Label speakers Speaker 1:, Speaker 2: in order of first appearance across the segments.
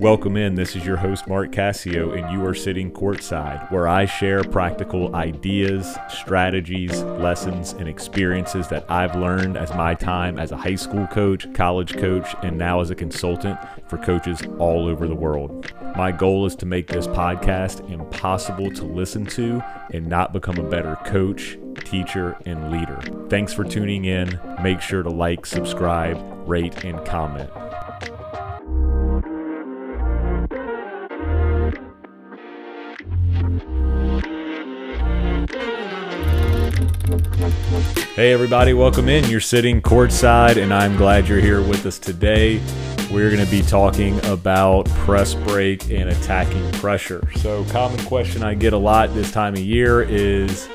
Speaker 1: Welcome in. This is your host, Mark Cassio, and you are sitting courtside, where I share practical ideas, strategies, lessons, and experiences that I've learned as my time as a high school coach, college coach, and now as a consultant for coaches all over the world. My goal is to make this podcast impossible to listen to and not become a better coach, teacher, and leader. Thanks for tuning in. Make sure to like, subscribe, rate, and comment. Hey, everybody, welcome in. You're sitting courtside, and I'm glad you're here with us today. We're going to be talking about press break and attacking pressure. So, common question I get a lot this time of year is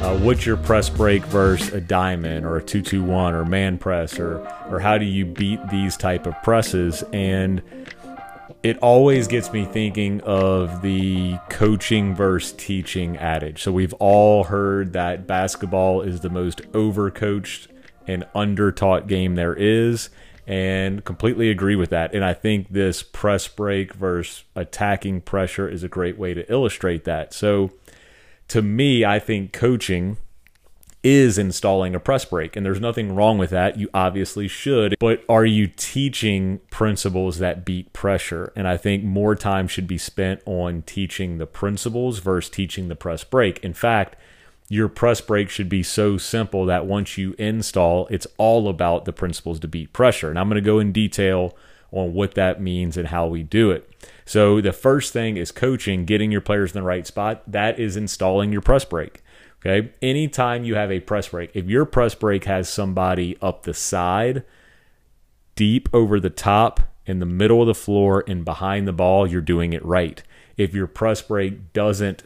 Speaker 1: uh, what's your press break versus a diamond or a 221 or man press, or, or how do you beat these type of presses? And it always gets me thinking of the coaching versus teaching adage. So we've all heard that basketball is the most overcoached and undertaught game there is, and completely agree with that. And I think this press break versus attacking pressure is a great way to illustrate that. So to me, I think coaching is installing a press break. And there's nothing wrong with that. You obviously should. But are you teaching principles that beat pressure? And I think more time should be spent on teaching the principles versus teaching the press break. In fact, your press break should be so simple that once you install, it's all about the principles to beat pressure. And I'm going to go in detail on what that means and how we do it. So, the first thing is coaching, getting your players in the right spot. That is installing your press break. Okay. Anytime you have a press break, if your press break has somebody up the side, deep over the top, in the middle of the floor, and behind the ball, you're doing it right. If your press break doesn't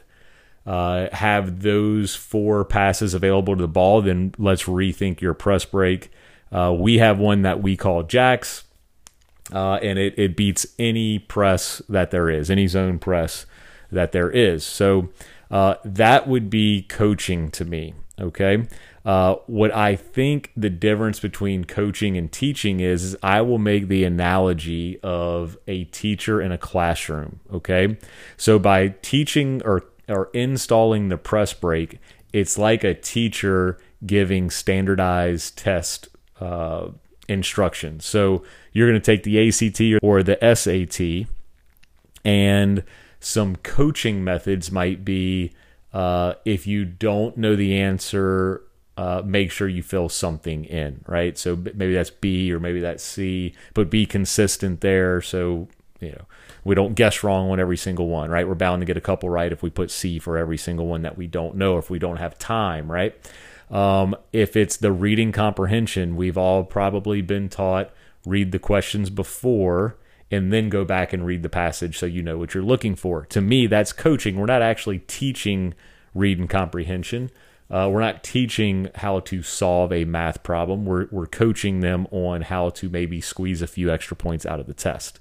Speaker 1: uh, have those four passes available to the ball, then let's rethink your press break. Uh, we have one that we call jacks, uh, and it, it beats any press that there is, any zone press that there is. So, uh, that would be coaching to me. Okay. Uh, what I think the difference between coaching and teaching is, is I will make the analogy of a teacher in a classroom. Okay. So by teaching or, or installing the press break, it's like a teacher giving standardized test uh, instructions. So you're going to take the ACT or the SAT and some coaching methods might be uh, if you don't know the answer, uh, make sure you fill something in, right? So maybe that's B or maybe that's C, but be consistent there. So, you know, we don't guess wrong on every single one, right? We're bound to get a couple right if we put C for every single one that we don't know, if we don't have time, right? Um, if it's the reading comprehension, we've all probably been taught read the questions before and then go back and read the passage so you know what you're looking for. To me, that's coaching. We're not actually teaching read and comprehension. Uh, we're not teaching how to solve a math problem. We're, we're coaching them on how to maybe squeeze a few extra points out of the test.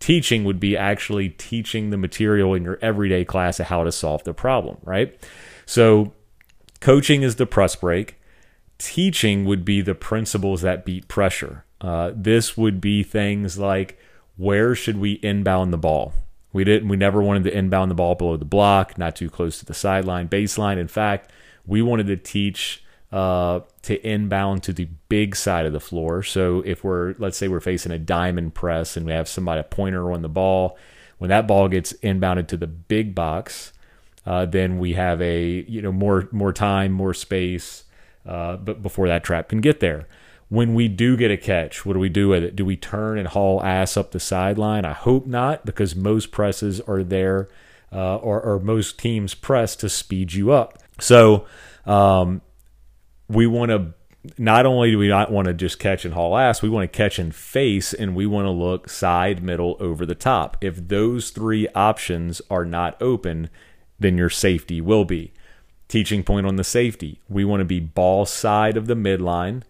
Speaker 1: Teaching would be actually teaching the material in your everyday class of how to solve the problem, right? So, coaching is the press break. Teaching would be the principles that beat pressure. Uh, this would be things like where should we inbound the ball? We didn't. We never wanted to inbound the ball below the block, not too close to the sideline, baseline. In fact, we wanted to teach uh, to inbound to the big side of the floor. So if we're, let's say, we're facing a diamond press and we have somebody a pointer on the ball, when that ball gets inbounded to the big box, uh, then we have a you know more more time, more space, uh, but before that trap can get there when we do get a catch, what do we do with it? Do we turn and haul ass up the sideline? I hope not, because most presses are there, uh, or, or, most teams press to speed you up. So um, we want to. Not only do we not want to just catch and haul ass, we want to catch and face, and we want to look side, middle, over the top. If those three options are not open, then your safety will be. Teaching point on the safety. We want to be ball side of the midline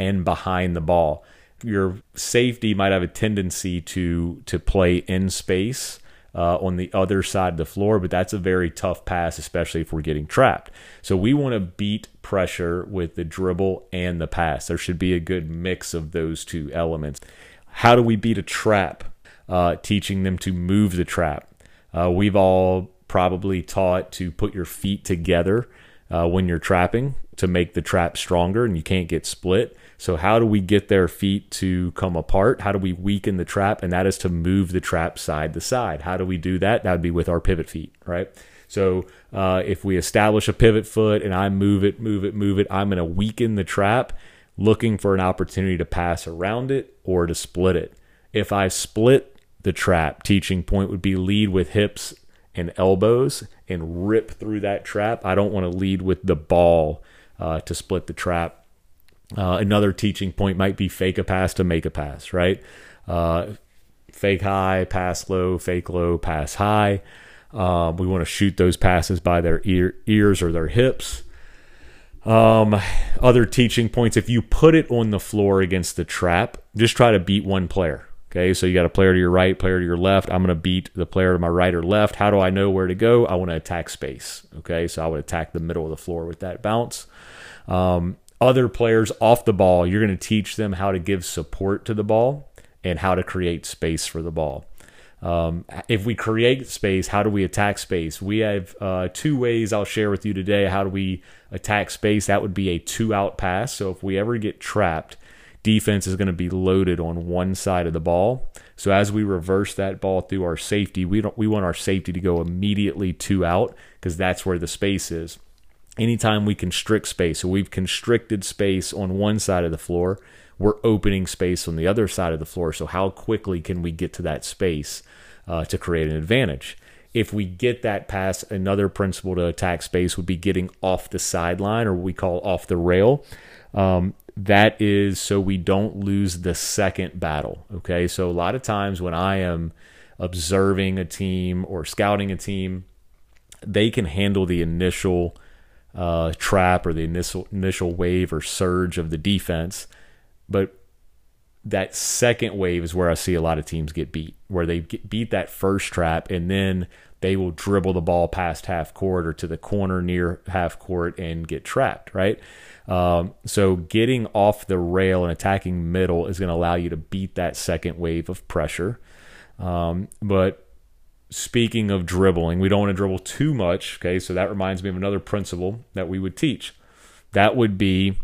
Speaker 1: and behind the ball. Your safety might have a tendency to to play in space uh, on the other side of the floor, but that's a very tough pass, especially if we're getting trapped. So we want to beat pressure with the dribble and the pass. There should be a good mix of those two elements. How do we beat a trap? uh, teaching them to move the trap. Uh, we've all probably taught to put your feet together uh, when you're trapping to make the trap stronger and you can't get split. So, how do we get their feet to come apart? How do we weaken the trap? And that is to move the trap side to side. How do we do that? That would be with our pivot feet, right? So, uh, if we establish a pivot foot and I move it, move it, move it, I'm going to weaken the trap, looking for an opportunity to pass around it or to split it. If I split the trap, teaching point would be lead with hips and elbows and rip through that trap. I don't want to lead with the ball uh, to split the trap. Uh, another teaching point might be fake a pass to make a pass, right? Uh, fake high, pass low, fake low, pass high. Um, we want to shoot those passes by their ear, ears or their hips. Um, other teaching points if you put it on the floor against the trap, just try to beat one player. Okay, so you got a player to your right, player to your left. I'm going to beat the player to my right or left. How do I know where to go? I want to attack space. Okay, so I would attack the middle of the floor with that bounce. Um, other players off the ball, you're going to teach them how to give support to the ball and how to create space for the ball. Um, if we create space, how do we attack space? We have uh, two ways I'll share with you today. How do we attack space? That would be a two out pass. So if we ever get trapped, defense is going to be loaded on one side of the ball. So as we reverse that ball through our safety, we don't we want our safety to go immediately two out because that's where the space is. Anytime we constrict space, so we've constricted space on one side of the floor, we're opening space on the other side of the floor. So how quickly can we get to that space uh, to create an advantage? If we get that pass, another principle to attack space would be getting off the sideline or what we call off the rail. Um, that is so we don't lose the second battle. Okay. So a lot of times when I am observing a team or scouting a team, they can handle the initial uh, trap or the initial initial wave or surge of the defense, but that second wave is where I see a lot of teams get beat, where they get beat that first trap and then they will dribble the ball past half court or to the corner near half court and get trapped, right? Um, so getting off the rail and attacking middle is going to allow you to beat that second wave of pressure. Um, but speaking of dribbling, we don't want to dribble too much. Okay, so that reminds me of another principle that we would teach. That would be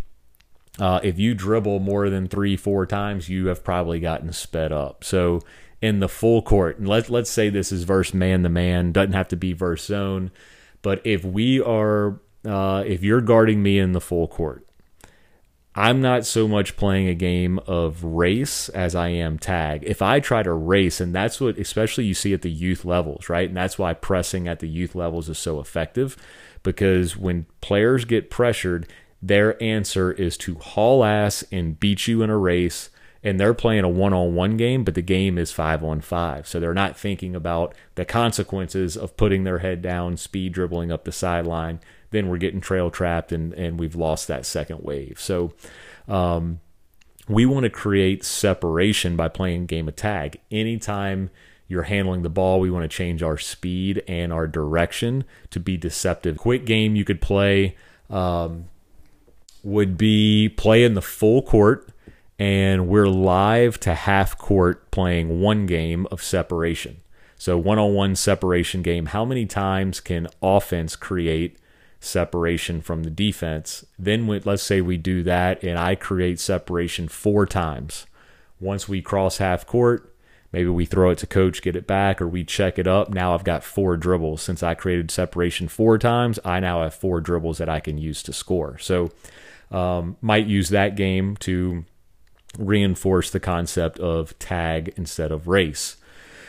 Speaker 1: uh, if you dribble more than three, four times, you have probably gotten sped up. So in the full court, and let, let's say this is verse man to man, doesn't have to be verse zone. But if we are uh, if you're guarding me in the full court, I'm not so much playing a game of race as I am tag. If I try to race, and that's what especially you see at the youth levels, right? And that's why pressing at the youth levels is so effective because when players get pressured, their answer is to haul ass and beat you in a race and they're playing a one-on-one game but the game is 5 on 5 so they're not thinking about the consequences of putting their head down speed dribbling up the sideline then we're getting trail trapped and, and we've lost that second wave. So um, we want to create separation by playing game of tag. Anytime you're handling the ball, we want to change our speed and our direction to be deceptive. Quick game you could play um, would be play in the full court and we're live to half court playing one game of separation. So one on one separation game. How many times can offense create separation from the defense. Then we, let's say we do that and I create separation four times. Once we cross half court, maybe we throw it to coach, get it back, or we check it up. Now I've got four dribbles. Since I created separation four times, I now have four dribbles that I can use to score. So um, might use that game to reinforce the concept of tag instead of race.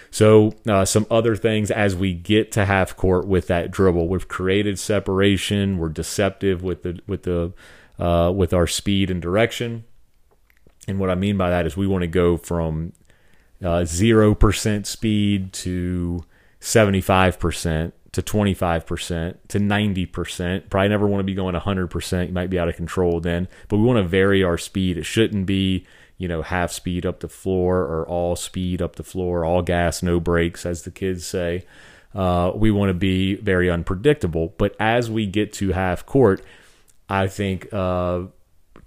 Speaker 1: So uh, some other things as we get to half court with that dribble, we've created separation. We're deceptive with the with the uh, with our speed and direction. And what I mean by that is we want to go from uh, zero percent speed to seventy five percent to 25% to 90%. Probably never want to be going 100%. You might be out of control then, but we want to vary our speed. It shouldn't be you know, half speed up the floor or all speed up the floor, all gas, no brakes, as the kids say. Uh, we want to be very unpredictable. But as we get to half court, I think uh,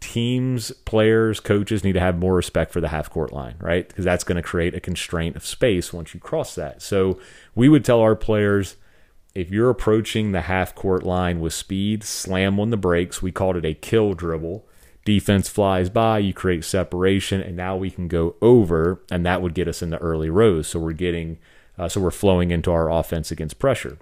Speaker 1: teams, players, coaches need to have more respect for the half court line, right? Because that's going to create a constraint of space once you cross that. So we would tell our players if you're approaching the half court line with speed, slam on the brakes. We called it a kill dribble. Defense flies by, you create separation, and now we can go over, and that would get us in the early rows. So we're getting, uh, so we're flowing into our offense against pressure.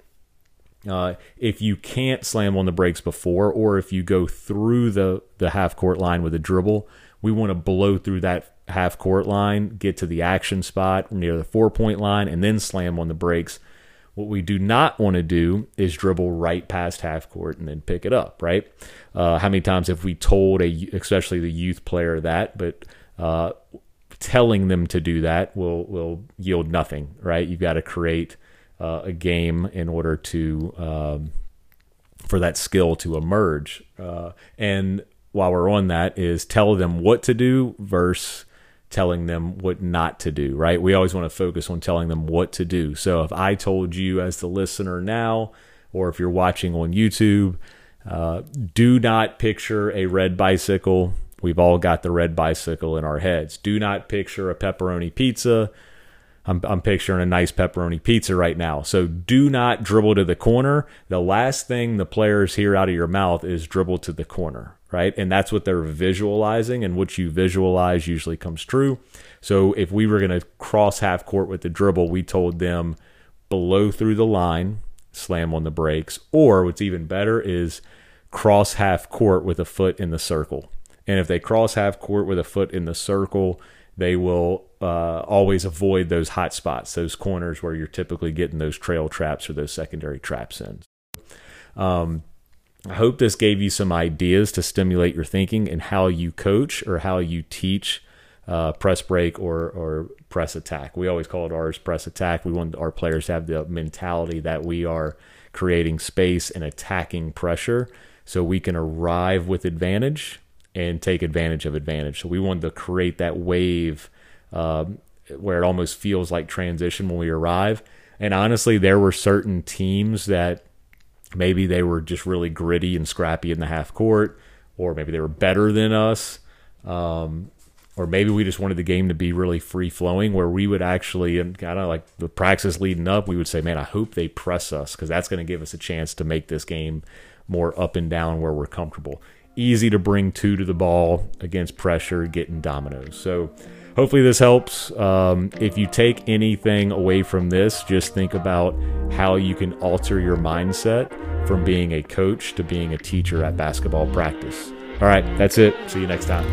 Speaker 1: Uh, if you can't slam on the brakes before, or if you go through the the half court line with a dribble, we want to blow through that half court line, get to the action spot near the four point line, and then slam on the brakes. What we do not want to do is dribble right past half court and then pick it up, right? Uh, how many times have we told a, especially the youth player that, but uh, telling them to do that will will yield nothing, right? You've got to create uh, a game in order to um, for that skill to emerge. Uh, and while we're on that, is tell them what to do versus telling them what not to do. Right? We always want to focus on telling them what to do. So if I told you as the listener now, or if you're watching on YouTube, uh, do not picture a red bicycle. We've all got the red bicycle in our heads. Do not picture a pepperoni pizza I'm, I'm picturing a nice pepperoni pizza right now. So do not dribble to the corner. The last thing the players hear out of your mouth is dribble to the corner, right? And that's what they're visualizing, and what you visualize usually comes true. So if we were going to cross half court with the dribble, we told them below through the line, slam on the brakes, or what's even better is cross half court with a foot in the circle. And if they cross half court with a foot in the circle, they will uh, always avoid those hot spots, those corners where you're typically getting those trail traps or those secondary traps in. Um, I hope this gave you some ideas to stimulate your thinking and how you coach or how you teach uh, press break or or press attack. We always call it ours press attack. We want our players to have the mentality that we are creating space and attacking pressure so we can arrive with advantage and take advantage of advantage. So we wanted to create that wave um, where it almost feels like transition when we arrive. And honestly, there were certain teams that maybe they were just really gritty and scrappy in the half court, or maybe they were better than us. Um, or maybe we just wanted the game to be really free flowing where we would actually and kind of like the practice leading up we would say man i hope they press us because that's going to give us a chance to make this game more up and down where we're comfortable easy to bring two to the ball against pressure, getting dominoes. So hopefully this helps. Um, if you take anything away from this, just think about how you can alter your mindset from being a coach to being a teacher at basketball practice. All right, that's it. See you next time.